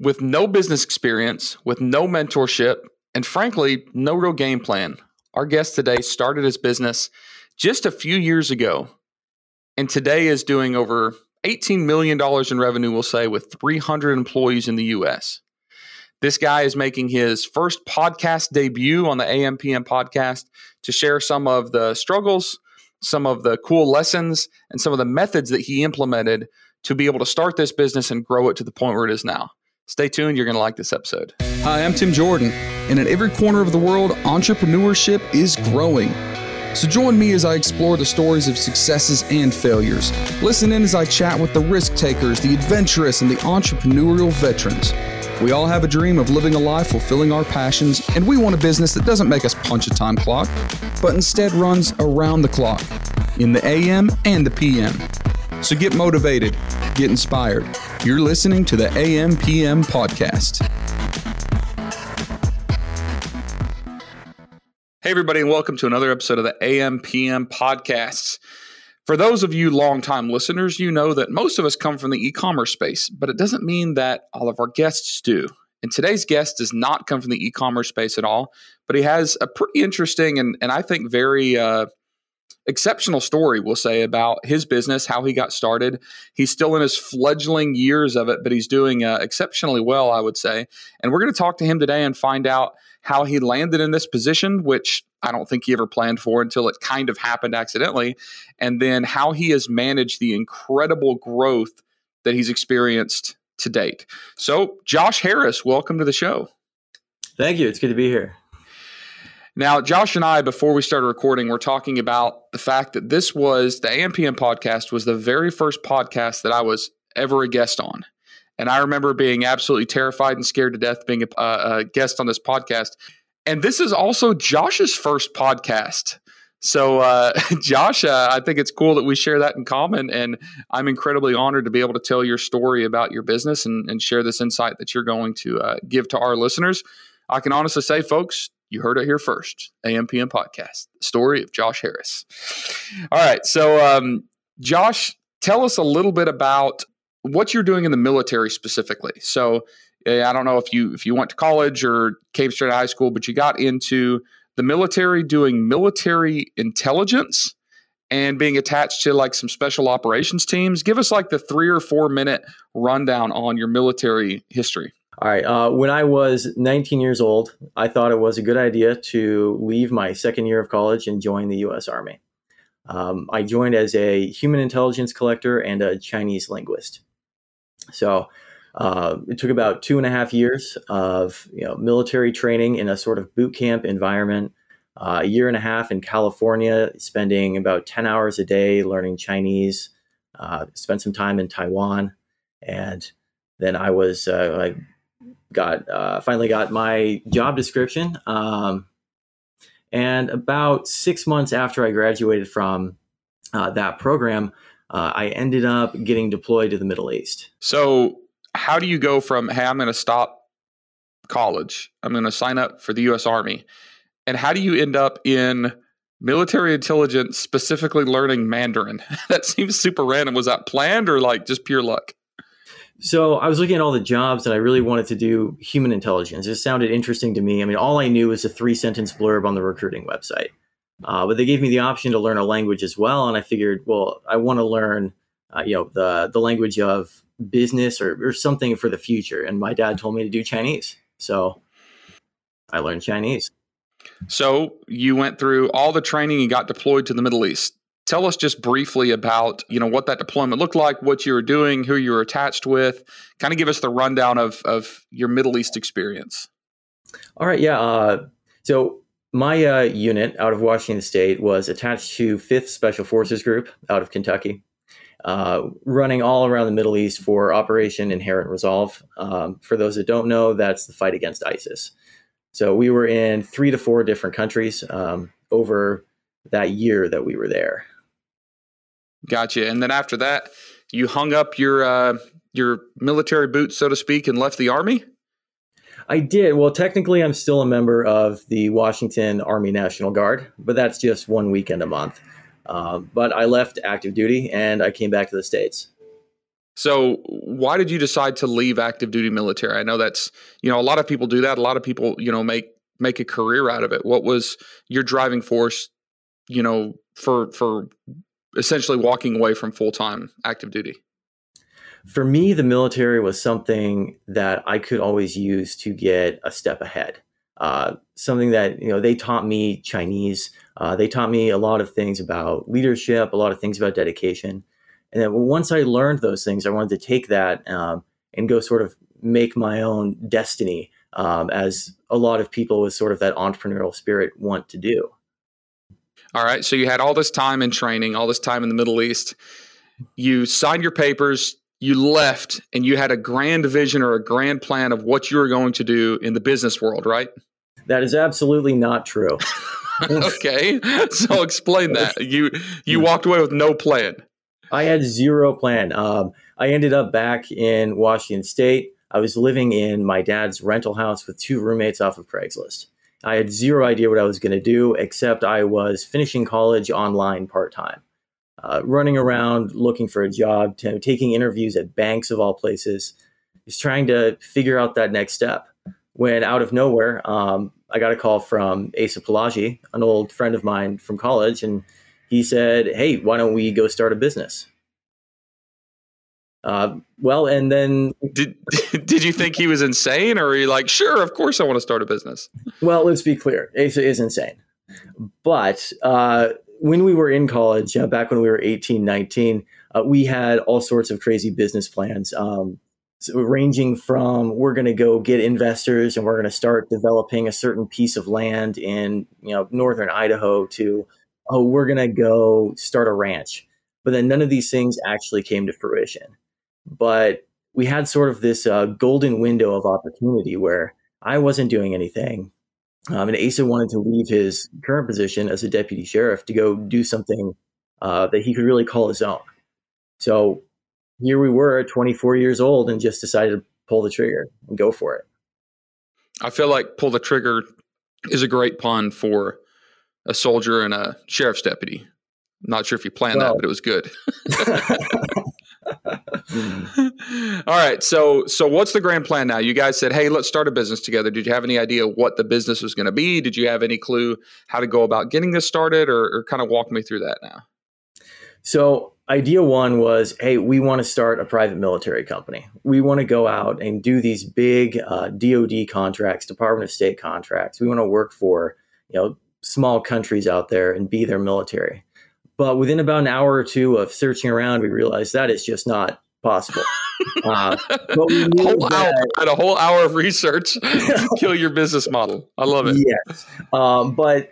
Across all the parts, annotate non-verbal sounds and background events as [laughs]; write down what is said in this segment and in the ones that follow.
With no business experience, with no mentorship, and frankly, no real game plan, our guest today started his business just a few years ago and today is doing over $18 million in revenue, we'll say, with 300 employees in the US. This guy is making his first podcast debut on the AMPM podcast to share some of the struggles, some of the cool lessons, and some of the methods that he implemented to be able to start this business and grow it to the point where it is now. Stay tuned, you're going to like this episode. Hi, I'm Tim Jordan, and in every corner of the world, entrepreneurship is growing. So join me as I explore the stories of successes and failures. Listen in as I chat with the risk takers, the adventurous, and the entrepreneurial veterans. We all have a dream of living a life fulfilling our passions, and we want a business that doesn't make us punch a time clock, but instead runs around the clock in the AM and the PM. So get motivated, get inspired. You're listening to the AMPM podcast. Hey, everybody, and welcome to another episode of the AM PM podcasts. For those of you longtime listeners, you know that most of us come from the e commerce space, but it doesn't mean that all of our guests do. And today's guest does not come from the e commerce space at all, but he has a pretty interesting and, and I think very uh, exceptional story, we'll say, about his business, how he got started. He's still in his fledgling years of it, but he's doing uh, exceptionally well, I would say. And we're going to talk to him today and find out how he landed in this position, which I don't think he ever planned for until it kind of happened accidentally, and then how he has managed the incredible growth that he's experienced to date. So, Josh Harris, welcome to the show. Thank you. It's good to be here. Now, Josh and I, before we started recording, we're talking about the fact that this was the AMPM podcast was the very first podcast that I was ever a guest on. And I remember being absolutely terrified and scared to death being a, a guest on this podcast. And this is also Josh's first podcast. So, uh, [laughs] Josh, uh, I think it's cool that we share that in common. And I'm incredibly honored to be able to tell your story about your business and, and share this insight that you're going to uh, give to our listeners. I can honestly say, folks, you heard it here first. AMPM podcast, the story of Josh Harris. All right. So, um, Josh, tell us a little bit about what you're doing in the military specifically. So eh, I don't know if you if you went to college or came straight to high school, but you got into the military doing military intelligence and being attached to like some special operations teams. Give us like the three or four minute rundown on your military history. All right. Uh, when I was 19 years old, I thought it was a good idea to leave my second year of college and join the U.S. Army. Um, I joined as a human intelligence collector and a Chinese linguist. So uh, it took about two and a half years of you know, military training in a sort of boot camp environment. Uh, a year and a half in California, spending about 10 hours a day learning Chinese. Uh, spent some time in Taiwan, and then I was uh, got uh, finally got my job description. Um, and about six months after I graduated from uh, that program, uh, I ended up getting deployed to the Middle East. So, how do you go from, hey, I'm going to stop college, I'm going to sign up for the US Army, and how do you end up in military intelligence, specifically learning Mandarin? [laughs] that seems super random. Was that planned or like just pure luck? So I was looking at all the jobs and I really wanted to do human intelligence. It sounded interesting to me. I mean, all I knew was a three sentence blurb on the recruiting website. Uh, but they gave me the option to learn a language as well, and I figured, well, I want to learn, uh, you know, the the language of business or, or something for the future. And my dad told me to do Chinese, so I learned Chinese. So you went through all the training and got deployed to the Middle East. Tell us just briefly about you know what that deployment looked like, what you were doing, who you were attached with. Kind of give us the rundown of of your Middle East experience. All right, yeah. Uh, so my uh, unit out of Washington State was attached to 5th Special Forces Group out of Kentucky, uh, running all around the Middle East for Operation Inherent Resolve. Um, for those that don't know, that's the fight against ISIS. So we were in three to four different countries um, over that year that we were there. Gotcha. And then after that, you hung up your uh, your military boots, so to speak, and left the army. I did. Well, technically, I'm still a member of the Washington Army National Guard, but that's just one weekend a month. Uh, but I left active duty and I came back to the States. So, why did you decide to leave active duty military? I know that's you know a lot of people do that. A lot of people you know make make a career out of it. What was your driving force? You know, for for essentially walking away from full time active duty. For me, the military was something that I could always use to get a step ahead. Uh, something that you know they taught me Chinese. Uh, they taught me a lot of things about leadership, a lot of things about dedication and then once I learned those things, I wanted to take that um, and go sort of make my own destiny, um, as a lot of people with sort of that entrepreneurial spirit want to do. All right. So you had all this time in training, all this time in the Middle East. You signed your papers, you left, and you had a grand vision or a grand plan of what you were going to do in the business world, right? That is absolutely not true. [laughs] okay. So explain that. You you walked away with no plan. I had zero plan. Um, I ended up back in Washington State. I was living in my dad's rental house with two roommates off of Craigslist. I had zero idea what I was going to do, except I was finishing college online part time, uh, running around looking for a job, t- taking interviews at banks of all places, just trying to figure out that next step. When out of nowhere, um, I got a call from Asa Palagi, an old friend of mine from college, and he said, "Hey, why don't we go start a business?" Uh, well, and then did [laughs] did you think he was insane, or are you like, sure, of course, I want to start a business? Well, let's be clear, Asa is insane, but uh, when we were in college, uh, back when we were 18, 19, uh, we had all sorts of crazy business plans. Um, so ranging from we're going to go get investors and we're going to start developing a certain piece of land in you know northern Idaho to oh, we're going to go start a ranch. But then none of these things actually came to fruition. But we had sort of this uh, golden window of opportunity where I wasn't doing anything. Um, and Asa wanted to leave his current position as a deputy sheriff to go do something uh, that he could really call his own. So here we were, 24 years old, and just decided to pull the trigger and go for it. I feel like pull the trigger is a great pun for a soldier and a sheriff's deputy. I'm not sure if you planned well, that, but it was good. [laughs] [laughs] [laughs] [laughs] All right. So so what's the grand plan now? You guys said, "Hey, let's start a business together." Did you have any idea what the business was going to be? Did you have any clue how to go about getting this started or, or kind of walk me through that now? So, idea one was, "Hey, we want to start a private military company. We want to go out and do these big uh, DoD contracts, Department of State contracts. We want to work for, you know, small countries out there and be their military. But within about an hour or two of searching around, we realized that is just not possible. [laughs] Uh, but we whole that, hour, had a whole hour of research [laughs] to kill your business model. I love it. Yes, um, but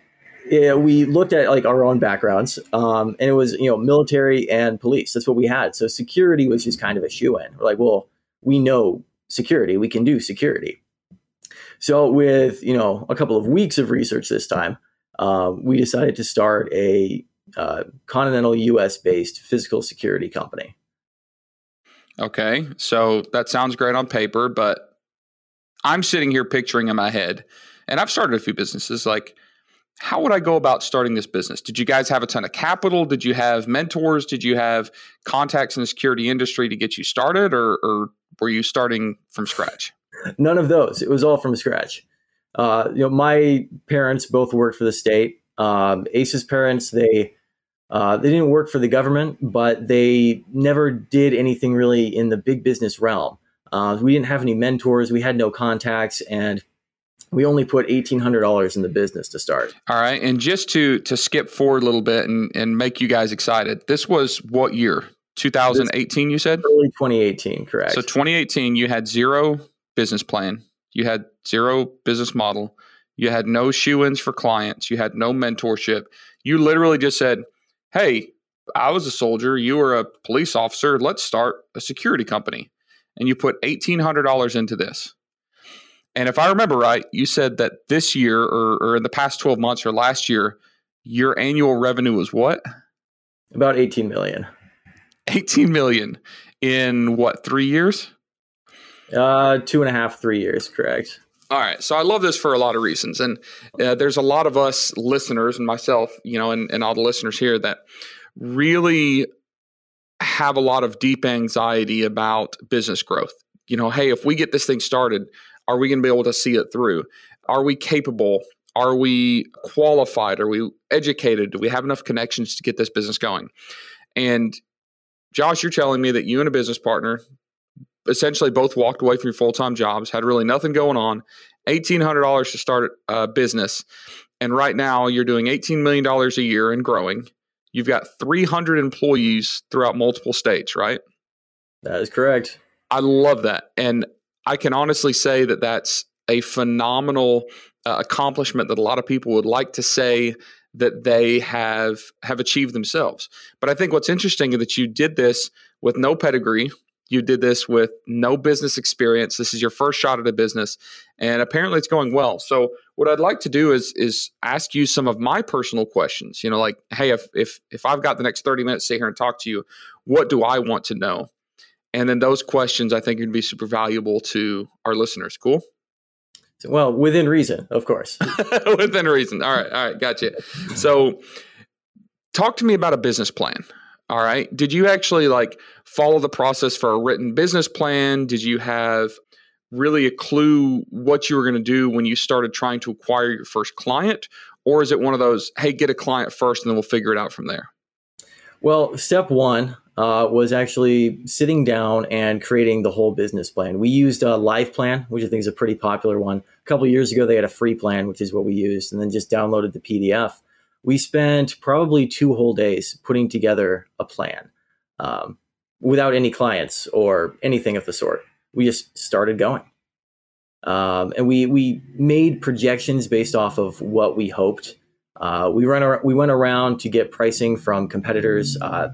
yeah, we looked at like our own backgrounds, um, and it was you know military and police. That's what we had. So security was just kind of a shoe in. We're like, well, we know security. We can do security. So with you know a couple of weeks of research this time, um, we decided to start a uh, continental US based physical security company. Okay. So that sounds great on paper, but I'm sitting here picturing in my head, and I've started a few businesses like, how would I go about starting this business? Did you guys have a ton of capital? Did you have mentors? Did you have contacts in the security industry to get you started, or, or were you starting from scratch? [laughs] None of those. It was all from scratch. Uh, you know, my parents both worked for the state. Um, Ace's parents, they uh, they didn't work for the government, but they never did anything really in the big business realm. Uh, we didn't have any mentors, we had no contacts, and we only put eighteen hundred dollars in the business to start. All right, and just to to skip forward a little bit and and make you guys excited, this was what year? 2018, you said? Early 2018, correct. So 2018, you had zero business plan. You had zero business model. You had no shoe ins for clients. You had no mentorship. You literally just said, Hey, I was a soldier. You were a police officer. Let's start a security company. And you put $1,800 into this. And if I remember right, you said that this year or, or in the past 12 months or last year, your annual revenue was what? About 18 million. 18 million in what, three years? Uh, two and a half, three years, correct. All right. So I love this for a lot of reasons. And uh, there's a lot of us listeners and myself, you know, and, and all the listeners here that really have a lot of deep anxiety about business growth. You know, hey, if we get this thing started, are we going to be able to see it through? Are we capable? Are we qualified? Are we educated? Do we have enough connections to get this business going? And Josh, you're telling me that you and a business partner essentially both walked away from your full time jobs, had really nothing going on, $1,800 to start a business. And right now you're doing $18 million a year and growing. You've got 300 employees throughout multiple states, right? That is correct. I love that. And I can honestly say that that's a phenomenal uh, accomplishment that a lot of people would like to say that they have have achieved themselves. But I think what's interesting is that you did this with no pedigree, you did this with no business experience. This is your first shot at a business, and apparently it's going well. So what I'd like to do is is ask you some of my personal questions. You know, like, hey, if if if I've got the next thirty minutes to sit here and talk to you, what do I want to know? And then those questions I think would be super valuable to our listeners. Cool. Well, within reason, of course. [laughs] within reason. All right. All right. Gotcha. So, talk to me about a business plan. All right. Did you actually like follow the process for a written business plan? Did you have really a clue what you were going to do when you started trying to acquire your first client? Or is it one of those, hey, get a client first and then we'll figure it out from there? Well, step one uh, was actually sitting down and creating the whole business plan. We used a LivePlan, which I think is a pretty popular one. A couple years ago, they had a free plan, which is what we used, and then just downloaded the PDF we spent probably two whole days putting together a plan um, without any clients or anything of the sort. We just started going. Um, and we, we made projections based off of what we hoped. Uh, we, run ar- we went around to get pricing from competitors, uh,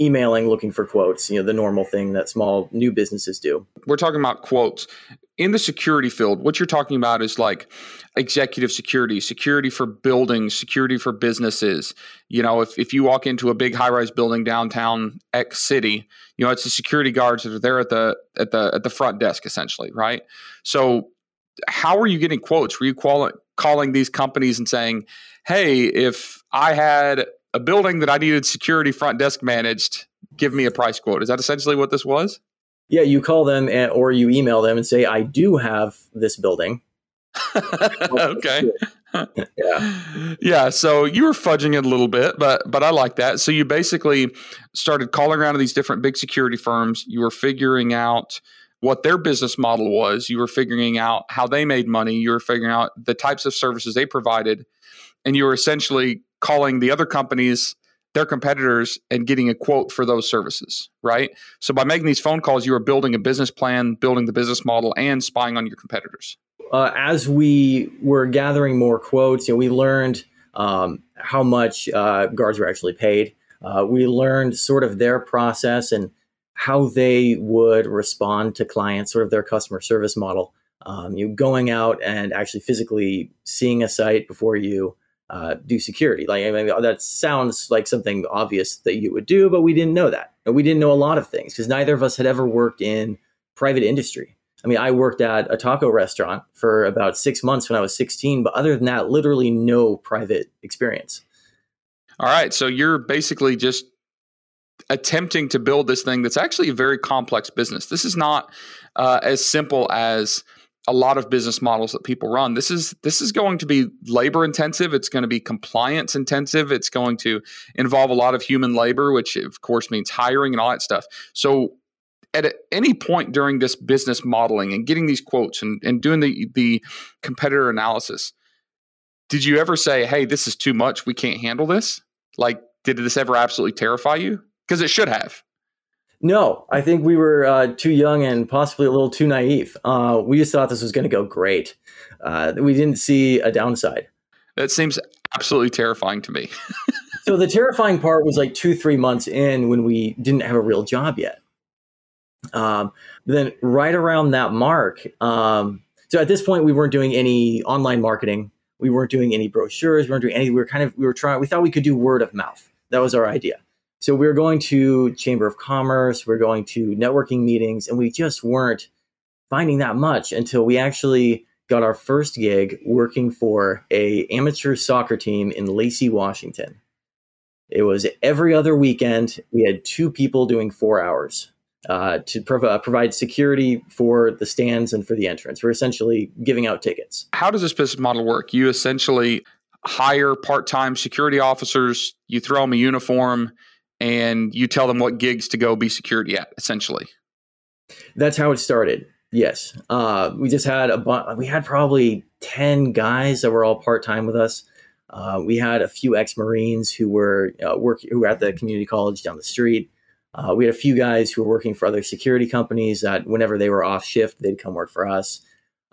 emailing, looking for quotes, you know, the normal thing that small new businesses do. We're talking about quotes in the security field, what you're talking about is like executive security, security for buildings, security for businesses. You know, if, if you walk into a big high rise building downtown X city, you know, it's the security guards that are there at the at the at the front desk essentially, right? So how are you getting quotes? Were you call, calling these companies and saying, "Hey, if I had a building that I needed security front desk managed, give me a price quote." Is that essentially what this was? Yeah, you call them and, or you email them and say, I do have this building. [laughs] okay. [laughs] yeah. Yeah. So you were fudging it a little bit, but but I like that. So you basically started calling around to these different big security firms. You were figuring out what their business model was. You were figuring out how they made money. You were figuring out the types of services they provided. And you were essentially calling the other companies their competitors and getting a quote for those services, right? So by making these phone calls, you are building a business plan, building the business model, and spying on your competitors. Uh, as we were gathering more quotes, you know, we learned um, how much uh, guards were actually paid. Uh, we learned sort of their process and how they would respond to clients, sort of their customer service model. Um, you going out and actually physically seeing a site before you uh, do security. Like I mean, that sounds like something obvious that you would do, but we didn't know that, and we didn't know a lot of things because neither of us had ever worked in private industry. I mean, I worked at a taco restaurant for about six months when I was 16, but other than that, literally no private experience. All right, so you're basically just attempting to build this thing that's actually a very complex business. This is not uh, as simple as a lot of business models that people run. This is this is going to be labor intensive. It's going to be compliance intensive. It's going to involve a lot of human labor which of course means hiring and all that stuff. So at any point during this business modeling and getting these quotes and, and doing the the competitor analysis did you ever say hey this is too much. We can't handle this. Like did this ever absolutely terrify you? Because it should have no, I think we were uh, too young and possibly a little too naive. Uh, we just thought this was going to go great. Uh, we didn't see a downside. That seems absolutely terrifying to me. [laughs] so the terrifying part was like two, three months in when we didn't have a real job yet. Um, then right around that mark, um, so at this point we weren't doing any online marketing. We weren't doing any brochures. We weren't doing any. We were kind of we were trying. We thought we could do word of mouth. That was our idea. So we are going to Chamber of Commerce, we are going to networking meetings, and we just weren't finding that much until we actually got our first gig working for a amateur soccer team in Lacey, Washington. It was every other weekend. We had two people doing four hours uh, to prov- uh, provide security for the stands and for the entrance. We're essentially giving out tickets. How does this business model work? You essentially hire part time security officers, you throw them a uniform, and you tell them what gigs to go be security at, essentially. That's how it started. Yes, uh, we just had a bu- we had probably ten guys that were all part time with us. Uh, we had a few ex Marines who were uh, work who were at the community college down the street. Uh, we had a few guys who were working for other security companies that whenever they were off shift, they'd come work for us.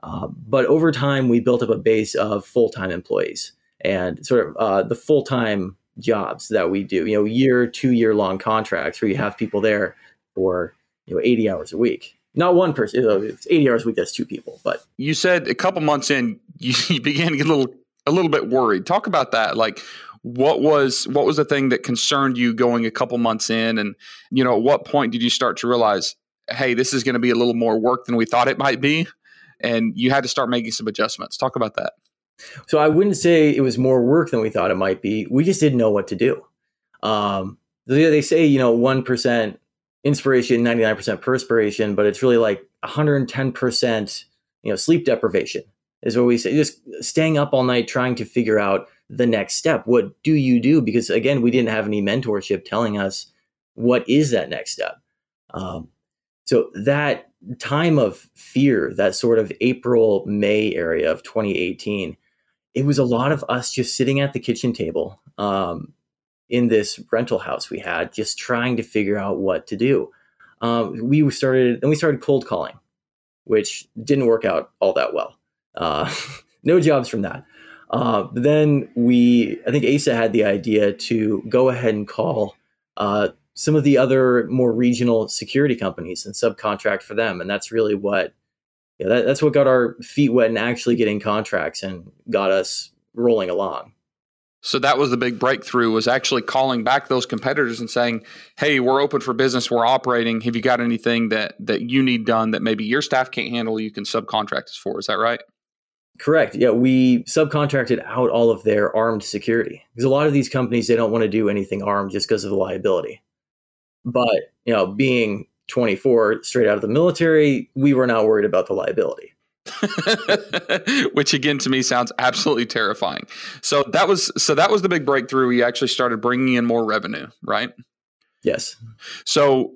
Uh, but over time, we built up a base of full time employees and sort of uh, the full time jobs that we do. You know, year, two year long contracts where you have people there for you know 80 hours a week not one person. It's 80 hours a week. That's two people. But you said a couple months in, you, [laughs] you began to get a little a little bit worried. Talk about that. Like, what was what was the thing that concerned you going a couple months in, and you know, at what point did you start to realize, hey, this is going to be a little more work than we thought it might be, and you had to start making some adjustments. Talk about that. So I wouldn't say it was more work than we thought it might be. We just didn't know what to do. Um, they say you know one percent inspiration, 99% perspiration, but it's really like 110%, you know, sleep deprivation is what we say. Just staying up all night trying to figure out the next step. What do you do? Because again, we didn't have any mentorship telling us what is that next step. Um, so that time of fear, that sort of April, May area of 2018, it was a lot of us just sitting at the kitchen table, um, in this rental house we had, just trying to figure out what to do. Um, we started and we started cold calling, which didn't work out all that well. Uh, [laughs] no jobs from that. Uh, then we, I think Asa had the idea to go ahead and call uh, some of the other more regional security companies and subcontract for them, and that's really what, yeah, that, that's what got our feet wet and actually getting contracts and got us rolling along. So that was the big breakthrough was actually calling back those competitors and saying, "Hey, we're open for business. We're operating. Have you got anything that that you need done that maybe your staff can't handle? You can subcontract us for." Is that right? Correct. Yeah, we subcontracted out all of their armed security because a lot of these companies they don't want to do anything armed just because of the liability. But you know, being 24 straight out of the military, we were not worried about the liability. [laughs] which again to me sounds absolutely terrifying. So that was so that was the big breakthrough. We actually started bringing in more revenue, right? Yes. So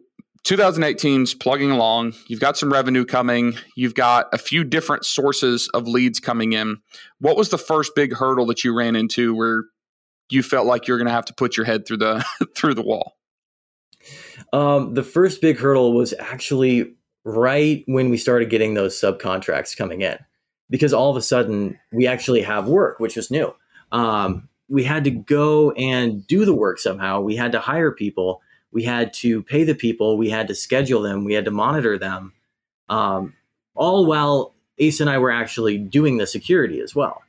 2018's plugging along. You've got some revenue coming. You've got a few different sources of leads coming in. What was the first big hurdle that you ran into where you felt like you're going to have to put your head through the [laughs] through the wall? Um, the first big hurdle was actually right when we started getting those subcontracts coming in because all of a sudden we actually have work, which was new. Um, we had to go and do the work somehow. We had to hire people. We had to pay the people. We had to schedule them. We had to monitor them. Um, all while Ace and I were actually doing the security as well.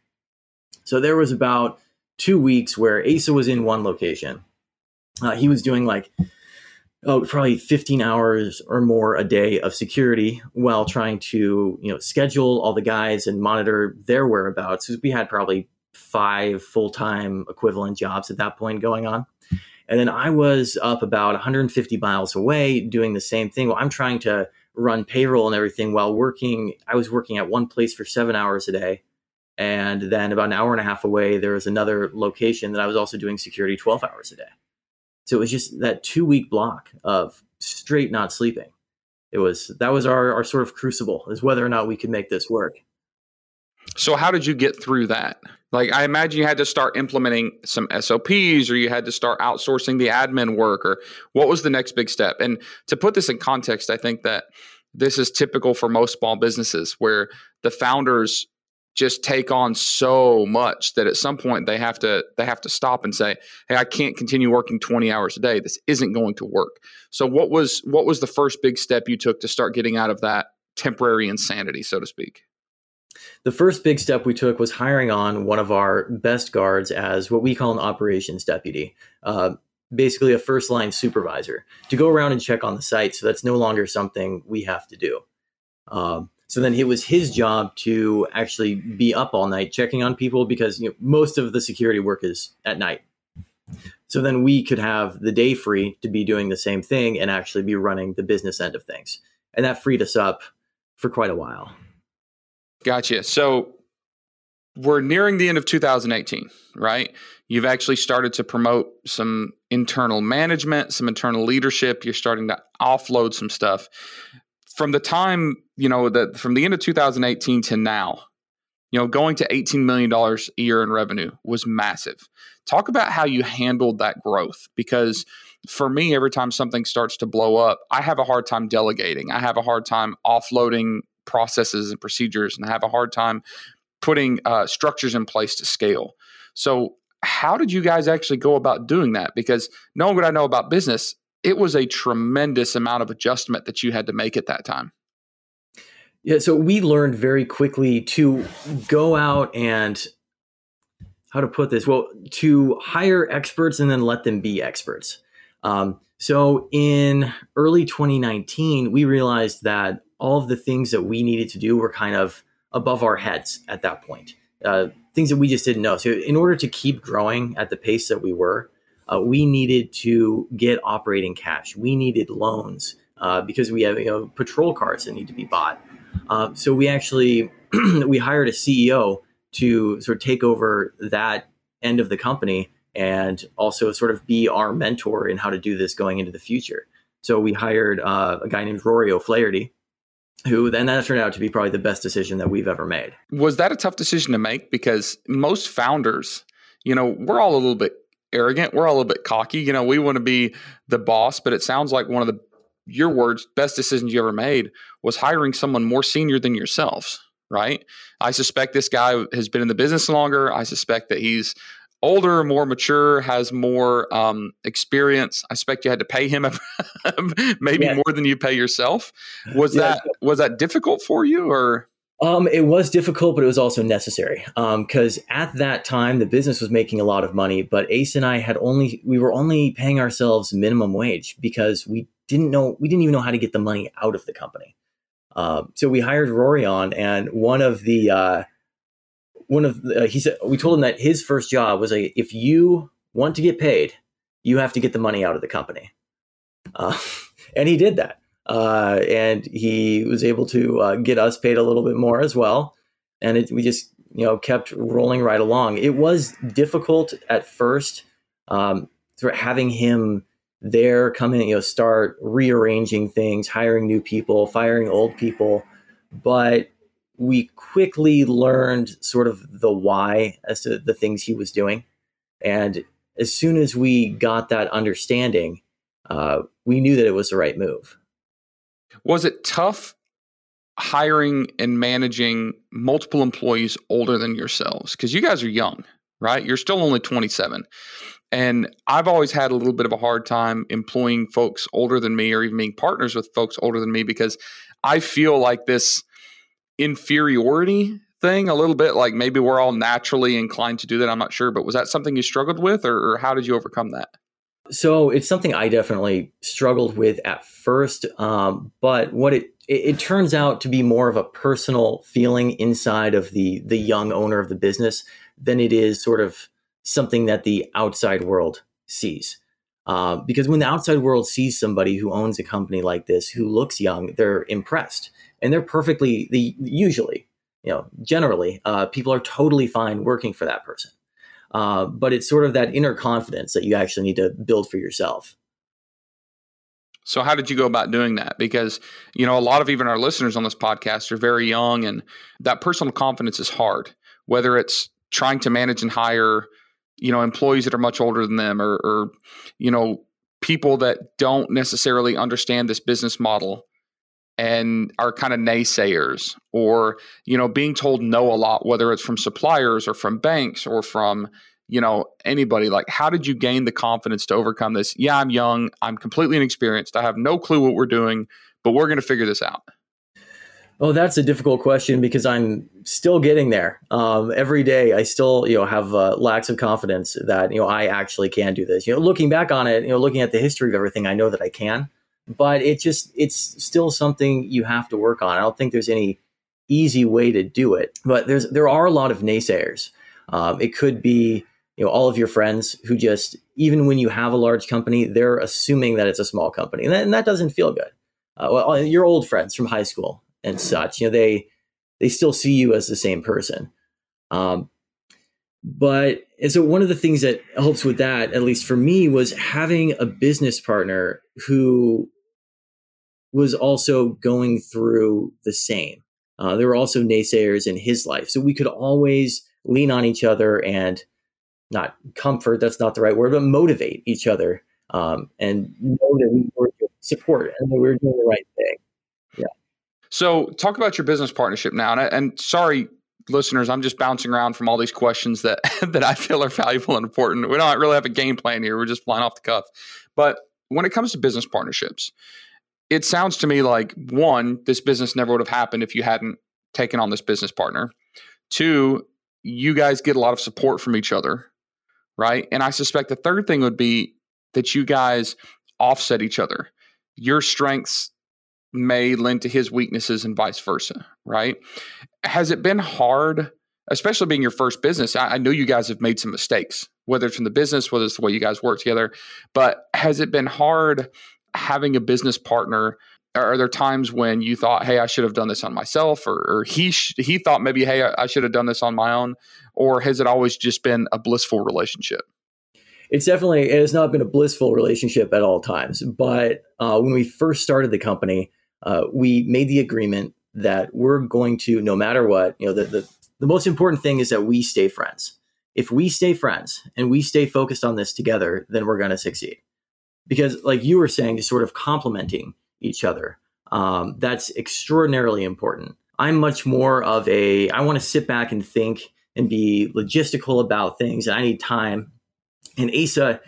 So there was about two weeks where Asa was in one location. Uh, he was doing like oh, probably 15 hours or more a day of security while trying to, you know, schedule all the guys and monitor their whereabouts. We had probably five full-time equivalent jobs at that point going on. And then I was up about 150 miles away doing the same thing. Well, I'm trying to run payroll and everything while working. I was working at one place for seven hours a day. And then about an hour and a half away, there was another location that I was also doing security 12 hours a day. So it was just that two week block of straight not sleeping. It was that was our, our sort of crucible is whether or not we could make this work. So how did you get through that? Like I imagine you had to start implementing some SOPs or you had to start outsourcing the admin work or what was the next big step? And to put this in context, I think that this is typical for most small businesses where the founders just take on so much that at some point they have to they have to stop and say hey i can't continue working 20 hours a day. This isn't going to work. So what was what was the first big step you took to start getting out of that temporary insanity so to speak? The first big step we took was hiring on one of our best guards as what we call an operations deputy uh, basically a first line supervisor to go around and check on the site. So that's no longer something we have to do. Um, so then it was his job to actually be up all night checking on people because you know, most of the security work is at night. So then we could have the day free to be doing the same thing and actually be running the business end of things. And that freed us up for quite a while. Gotcha. So we're nearing the end of 2018, right? You've actually started to promote some internal management, some internal leadership. You're starting to offload some stuff. From the time, you know, that from the end of 2018 to now, you know, going to $18 million a year in revenue was massive. Talk about how you handled that growth because for me, every time something starts to blow up, I have a hard time delegating. I have a hard time offloading processes and procedures, and I have a hard time putting uh, structures in place to scale. So, how did you guys actually go about doing that? Because knowing what I know about business, it was a tremendous amount of adjustment that you had to make at that time. Yeah, so we learned very quickly to go out and how to put this well to hire experts and then let them be experts. Um, so in early 2019, we realized that all of the things that we needed to do were kind of above our heads at that point. Uh, things that we just didn't know. So in order to keep growing at the pace that we were, uh, we needed to get operating cash. We needed loans uh, because we have you know patrol cars that need to be bought. Uh, so we actually [clears throat] we hired a CEO to sort of take over that end of the company and also sort of be our mentor in how to do this going into the future. So we hired uh, a guy named Rory O'Flaherty, who then that turned out to be probably the best decision that we've ever made. Was that a tough decision to make? Because most founders, you know, we're all a little bit arrogant, we're all a little bit cocky. You know, we want to be the boss, but it sounds like one of the your words, best decisions you ever made was hiring someone more senior than yourselves, right? I suspect this guy has been in the business longer. I suspect that he's older, more mature, has more um, experience. I expect you had to pay him [laughs] maybe yeah. more than you pay yourself. Was yeah. that was that difficult for you, or? Um, it was difficult, but it was also necessary. Because um, at that time the business was making a lot of money, but Ace and I had only we were only paying ourselves minimum wage because we didn't know we didn't even know how to get the money out of the company. Uh, so we hired Rory on, and one of the uh, one of the, uh, he said we told him that his first job was like if you want to get paid, you have to get the money out of the company, uh, [laughs] and he did that, uh, and he was able to uh, get us paid a little bit more as well, and it, we just you know kept rolling right along. It was difficult at first, um, having him there come in, you know, start rearranging things, hiring new people, firing old people. But we quickly learned sort of the why as to the things he was doing. And as soon as we got that understanding, uh, we knew that it was the right move. Was it tough hiring and managing multiple employees older than yourselves? Because you guys are young, right? You're still only 27. And I've always had a little bit of a hard time employing folks older than me or even being partners with folks older than me because I feel like this inferiority thing a little bit like maybe we're all naturally inclined to do that i'm not sure but was that something you struggled with or, or how did you overcome that so it's something i definitely struggled with at first um, but what it, it, it turns out to be more of a personal feeling inside of the the young owner of the business than it is sort of something that the outside world sees. Uh, because when the outside world sees somebody who owns a company like this who looks young, they're impressed, and they're perfectly. The usually, you know, generally, uh, people are totally fine working for that person. Uh, but it's sort of that inner confidence that you actually need to build for yourself. So, how did you go about doing that? Because, you know, a lot of even our listeners on this podcast are very young, and that personal confidence is hard, whether it's trying to manage and hire you know employees that are much older than them or, or you know people that don't necessarily understand this business model and are kind of naysayers or you know being told no a lot whether it's from suppliers or from banks or from you know anybody like how did you gain the confidence to overcome this yeah i'm young i'm completely inexperienced i have no clue what we're doing but we're going to figure this out Oh, that's a difficult question because I'm still getting there. Um, every day, I still, you know, have uh, lacks of confidence that you know I actually can do this. You know, looking back on it, you know, looking at the history of everything, I know that I can. But it just, it's still something you have to work on. I don't think there's any easy way to do it. But there's, there are a lot of naysayers. Um, it could be you know all of your friends who just even when you have a large company, they're assuming that it's a small company, and that, and that doesn't feel good. Uh, well, your old friends from high school and such, you know, they they still see you as the same person. Um, but and so one of the things that helps with that, at least for me, was having a business partner who was also going through the same. Uh, there were also naysayers in his life, so we could always lean on each other and not comfort. That's not the right word, but motivate each other um, and know that we were support and that we were doing the right thing. Yeah. So, talk about your business partnership now. And, and sorry, listeners, I'm just bouncing around from all these questions that [laughs] that I feel are valuable and important. We don't really have a game plan here. We're just flying off the cuff. But when it comes to business partnerships, it sounds to me like one, this business never would have happened if you hadn't taken on this business partner. Two, you guys get a lot of support from each other, right? And I suspect the third thing would be that you guys offset each other. Your strengths may lend to his weaknesses and vice versa, right? Has it been hard, especially being your first business? I, I know you guys have made some mistakes, whether it's in the business, whether it's the way you guys work together, but has it been hard having a business partner? Are there times when you thought, "Hey, I should have done this on myself," or, or he sh- he thought maybe, "Hey, I, should have done this on my own," or has it always just been a blissful relationship? it's definitely it has not been a blissful relationship at all times. But uh, when we first started the company, uh, we made the agreement that we're going to, no matter what, you know, the, the, the most important thing is that we stay friends. If we stay friends and we stay focused on this together, then we're going to succeed. Because, like you were saying, just sort of complementing each other, um, that's extraordinarily important. I'm much more of a, I want to sit back and think and be logistical about things. And I need time. And Asa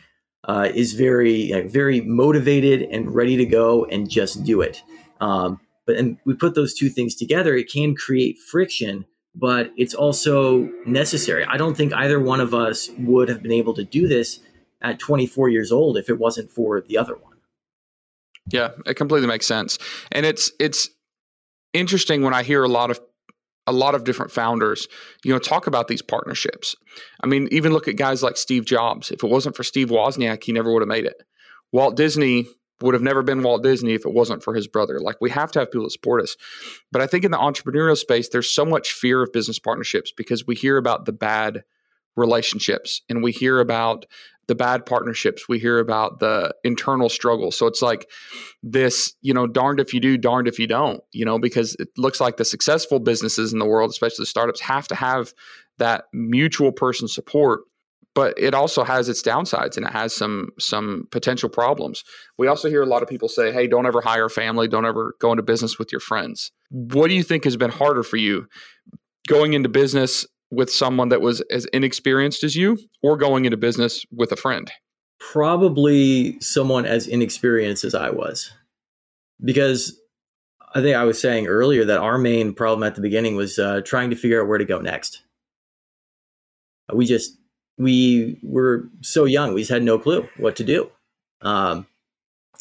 uh, is very, very motivated and ready to go and just do it. Um, but and we put those two things together, it can create friction, but it's also necessary. I don't think either one of us would have been able to do this at 24 years old if it wasn't for the other one. Yeah, it completely makes sense. And it's it's interesting when I hear a lot of a lot of different founders, you know, talk about these partnerships. I mean, even look at guys like Steve Jobs. If it wasn't for Steve Wozniak, he never would have made it. Walt Disney would have never been Walt Disney if it wasn't for his brother. Like we have to have people that support us. But I think in the entrepreneurial space, there's so much fear of business partnerships because we hear about the bad relationships and we hear about the bad partnerships. We hear about the internal struggle. So it's like this, you know, darned if you do, darned if you don't, you know, because it looks like the successful businesses in the world, especially the startups, have to have that mutual person support but it also has its downsides and it has some some potential problems. We also hear a lot of people say, "Hey, don't ever hire family, don't ever go into business with your friends." What do you think has been harder for you going into business with someone that was as inexperienced as you or going into business with a friend? Probably someone as inexperienced as I was. Because I think I was saying earlier that our main problem at the beginning was uh, trying to figure out where to go next. We just we were so young, we just had no clue what to do. Um,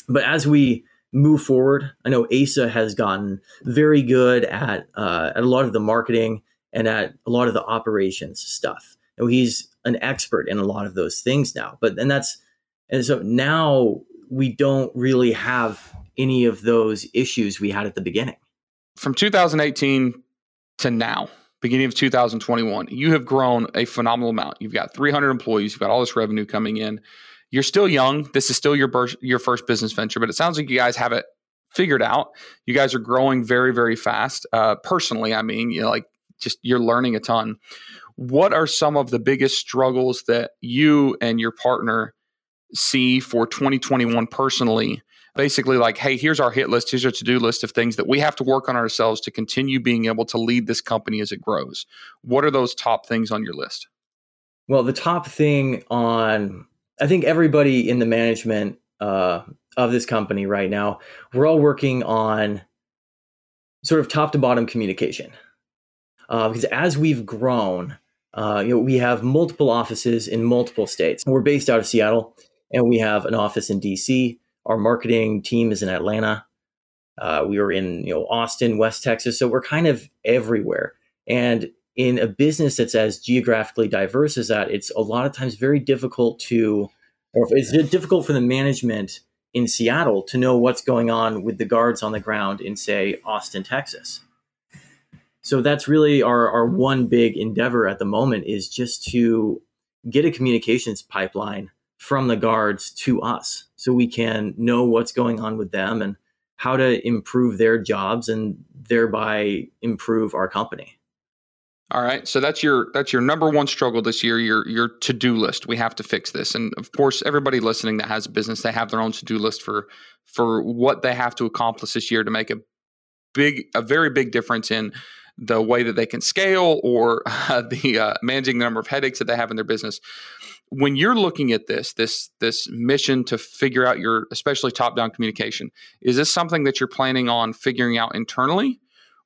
but as we move forward, I know Asa has gotten very good at uh, at a lot of the marketing and at a lot of the operations stuff. And he's an expert in a lot of those things now. But and that's and so now we don't really have any of those issues we had at the beginning. From 2018 to now, beginning of 2021, you have grown a phenomenal amount. You've got 300 employees, you've got all this revenue coming in. You're still young. This is still your bur- your first business venture, but it sounds like you guys have it figured out. You guys are growing very, very fast. Uh, personally, I mean, you know, like just you're learning a ton. What are some of the biggest struggles that you and your partner see for 2021 personally basically like, hey, here's our hit list, here's our to do list of things that we have to work on ourselves to continue being able to lead this company as it grows. What are those top things on your list? Well, the top thing on, I think everybody in the management uh, of this company right now, we're all working on sort of top to bottom communication. Uh, because as we've grown, uh, you know, we have multiple offices in multiple states. We're based out of Seattle, and we have an office in DC. Our marketing team is in Atlanta. Uh, we are in you know Austin, West Texas, so we're kind of everywhere. And in a business that's as geographically diverse as that, it's a lot of times very difficult to, or it's difficult for the management in Seattle to know what's going on with the guards on the ground in, say, Austin, Texas. So that's really our, our one big endeavor at the moment is just to get a communications pipeline from the guards to us so we can know what's going on with them and how to improve their jobs and thereby improve our company. All right. So that's your that's your number one struggle this year, your your to-do list. We have to fix this. And of course, everybody listening that has a business, they have their own to-do list for for what they have to accomplish this year to make a big a very big difference in the way that they can scale or [laughs] uh, the uh, managing the number of headaches that they have in their business. When you're looking at this, this this mission to figure out your especially top-down communication, is this something that you're planning on figuring out internally?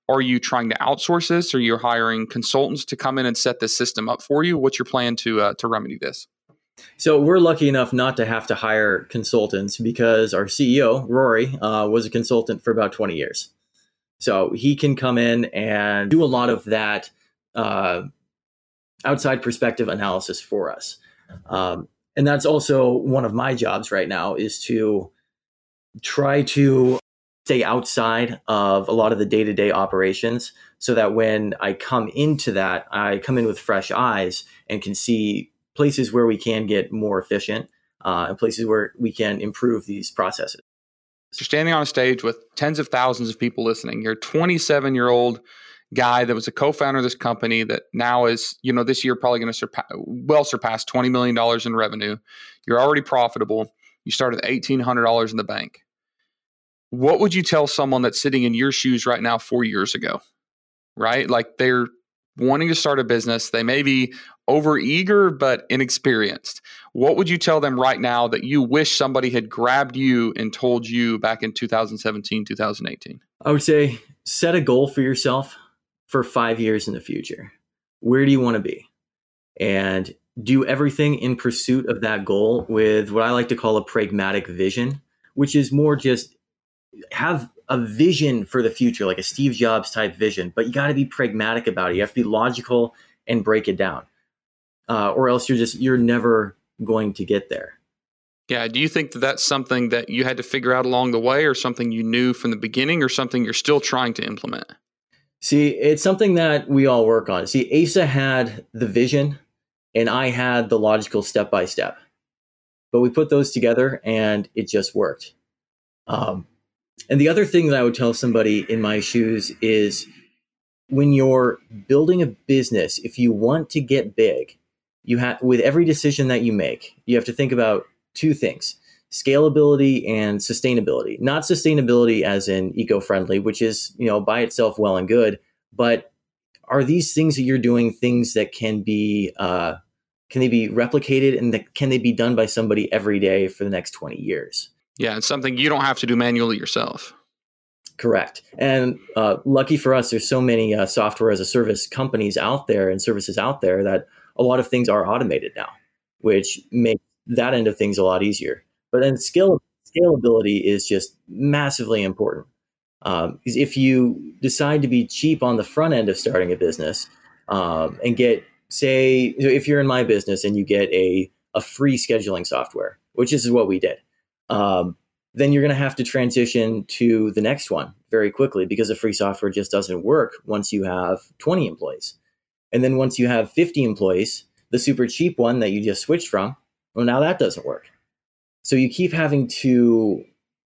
Are you trying to outsource this? Are you're hiring consultants to come in and set this system up for you? What's your plan to uh, to remedy this? So we're lucky enough not to have to hire consultants because our CEO Rory uh, was a consultant for about 20 years. So he can come in and do a lot of that uh, outside perspective analysis for us. Um, and that's also one of my jobs right now is to try to stay outside of a lot of the day-to-day operations so that when I come into that, I come in with fresh eyes and can see places where we can get more efficient uh, and places where we can improve these processes. You're standing on a stage with tens of thousands of people listening. You're a 27 year old guy that was a co-founder of this company that now is, you know, this year probably going to surpass, well surpass $20 million in revenue. You're already profitable. You started $1,800 in the bank what would you tell someone that's sitting in your shoes right now four years ago? Right? Like they're wanting to start a business. They may be over eager, but inexperienced. What would you tell them right now that you wish somebody had grabbed you and told you back in 2017, 2018? I would say set a goal for yourself for five years in the future. Where do you want to be? And do everything in pursuit of that goal with what I like to call a pragmatic vision, which is more just have a vision for the future, like a Steve Jobs type vision, but you got to be pragmatic about it. You have to be logical and break it down, uh, or else you're just you're never going to get there. Yeah. Do you think that that's something that you had to figure out along the way, or something you knew from the beginning, or something you're still trying to implement? See, it's something that we all work on. See, Asa had the vision, and I had the logical step by step, but we put those together, and it just worked. Um, and the other thing that I would tell somebody in my shoes is when you're building a business, if you want to get big, you have with every decision that you make, you have to think about two things scalability and sustainability. Not sustainability as in eco-friendly, which is, you know, by itself well and good, but are these things that you're doing things that can be uh, can they be replicated and that, can they be done by somebody every day for the next 20 years? Yeah, it's something you don't have to do manually yourself. Correct. And uh, lucky for us, there's so many uh, software as a service companies out there and services out there that a lot of things are automated now, which makes that end of things a lot easier. But then scale, scalability is just massively important. Um, if you decide to be cheap on the front end of starting a business um, and get, say, if you're in my business and you get a, a free scheduling software, which is what we did um, then you're going to have to transition to the next one very quickly because the free software just doesn't work once you have 20 employees. And then once you have 50 employees, the super cheap one that you just switched from, well, now that doesn't work. So you keep having to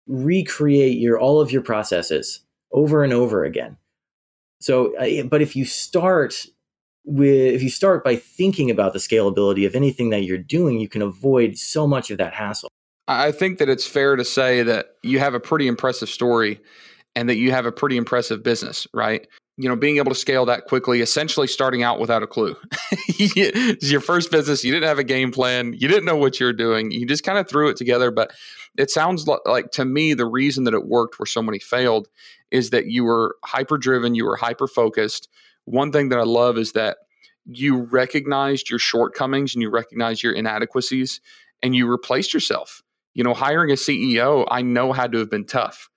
recreate your all of your processes over and over again. So, but if you start with if you start by thinking about the scalability of anything that you're doing, you can avoid so much of that hassle. I think that it's fair to say that you have a pretty impressive story and that you have a pretty impressive business, right? You know, being able to scale that quickly, essentially starting out without a clue. [laughs] it's your first business. You didn't have a game plan. You didn't know what you were doing. You just kind of threw it together. But it sounds like to me, the reason that it worked where so many failed is that you were hyper driven, you were hyper focused. One thing that I love is that you recognized your shortcomings and you recognized your inadequacies and you replaced yourself you know, hiring a CEO, I know had to have been tough,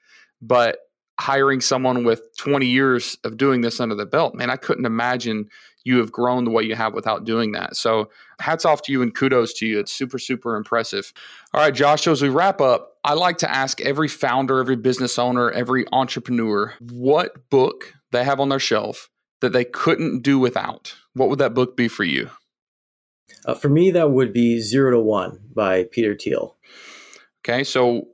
but hiring someone with 20 years of doing this under the belt. Man, I couldn't imagine you have grown the way you have without doing that. So, hats off to you and kudos to you. It's super, super impressive. All right, Josh, as we wrap up, I like to ask every founder, every business owner, every entrepreneur what book they have on their shelf that they couldn't do without. What would that book be for you? Uh, for me, that would be Zero to One by Peter Thiel. Okay, so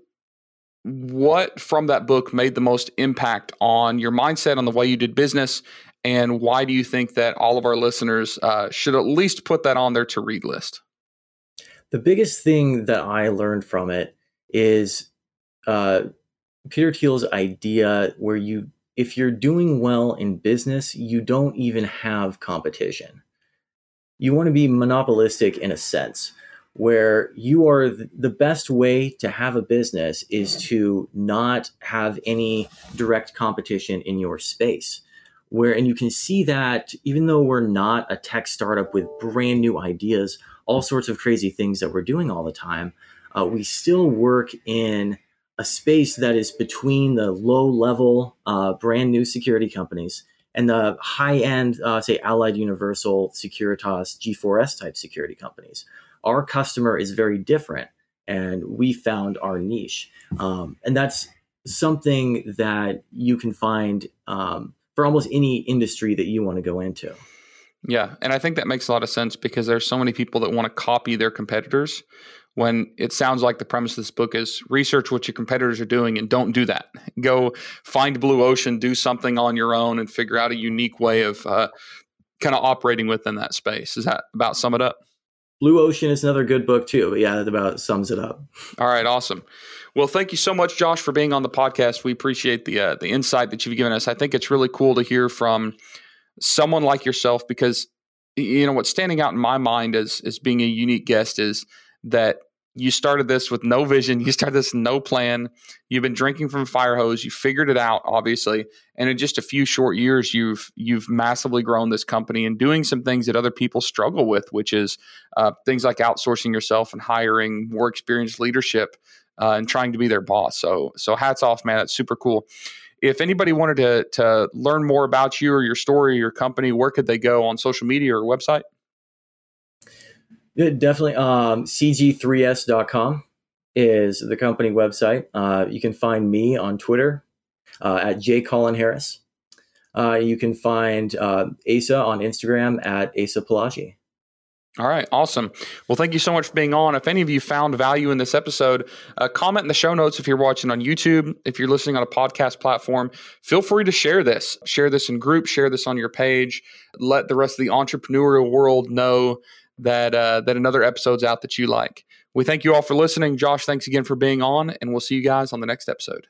what from that book made the most impact on your mindset, on the way you did business, and why do you think that all of our listeners uh, should at least put that on their to read list? The biggest thing that I learned from it is uh, Peter Thiel's idea where you, if you're doing well in business, you don't even have competition. You want to be monopolistic in a sense where you are the best way to have a business is to not have any direct competition in your space. Where and you can see that even though we're not a tech startup with brand new ideas all sorts of crazy things that we're doing all the time uh, we still work in a space that is between the low level uh, brand new security companies and the high end uh, say allied universal securitas g4s type security companies our customer is very different and we found our niche. Um, and that's something that you can find um, for almost any industry that you want to go into. Yeah and i think that makes a lot of sense because there's so many people that want to copy their competitors when it sounds like the premise of this book is research what your competitors are doing and don't do that. Go find blue ocean do something on your own and figure out a unique way of uh, kind of operating within that space. Is that about sum it up Blue Ocean is another good book too. But yeah, that about sums it up. All right, awesome. Well, thank you so much, Josh, for being on the podcast. We appreciate the uh, the insight that you've given us. I think it's really cool to hear from someone like yourself because you know what's standing out in my mind as as being a unique guest is that you started this with no vision. You started this no plan. You've been drinking from fire hose. You figured it out, obviously, and in just a few short years, you've you've massively grown this company and doing some things that other people struggle with, which is uh, things like outsourcing yourself and hiring more experienced leadership uh, and trying to be their boss. So, so hats off, man. That's super cool. If anybody wanted to to learn more about you or your story, or your company, where could they go on social media or website? Definitely. Um, CG3S.com is the company website. Uh, you can find me on Twitter uh, at J. Colin Harris. Uh, you can find uh, Asa on Instagram at Asa Pelagi. All right, awesome. Well, thank you so much for being on. If any of you found value in this episode, uh, comment in the show notes if you're watching on YouTube. If you're listening on a podcast platform, feel free to share this. Share this in group, share this on your page. Let the rest of the entrepreneurial world know that uh, that another episode's out that you like. We thank you all for listening. Josh, thanks again for being on, and we'll see you guys on the next episode.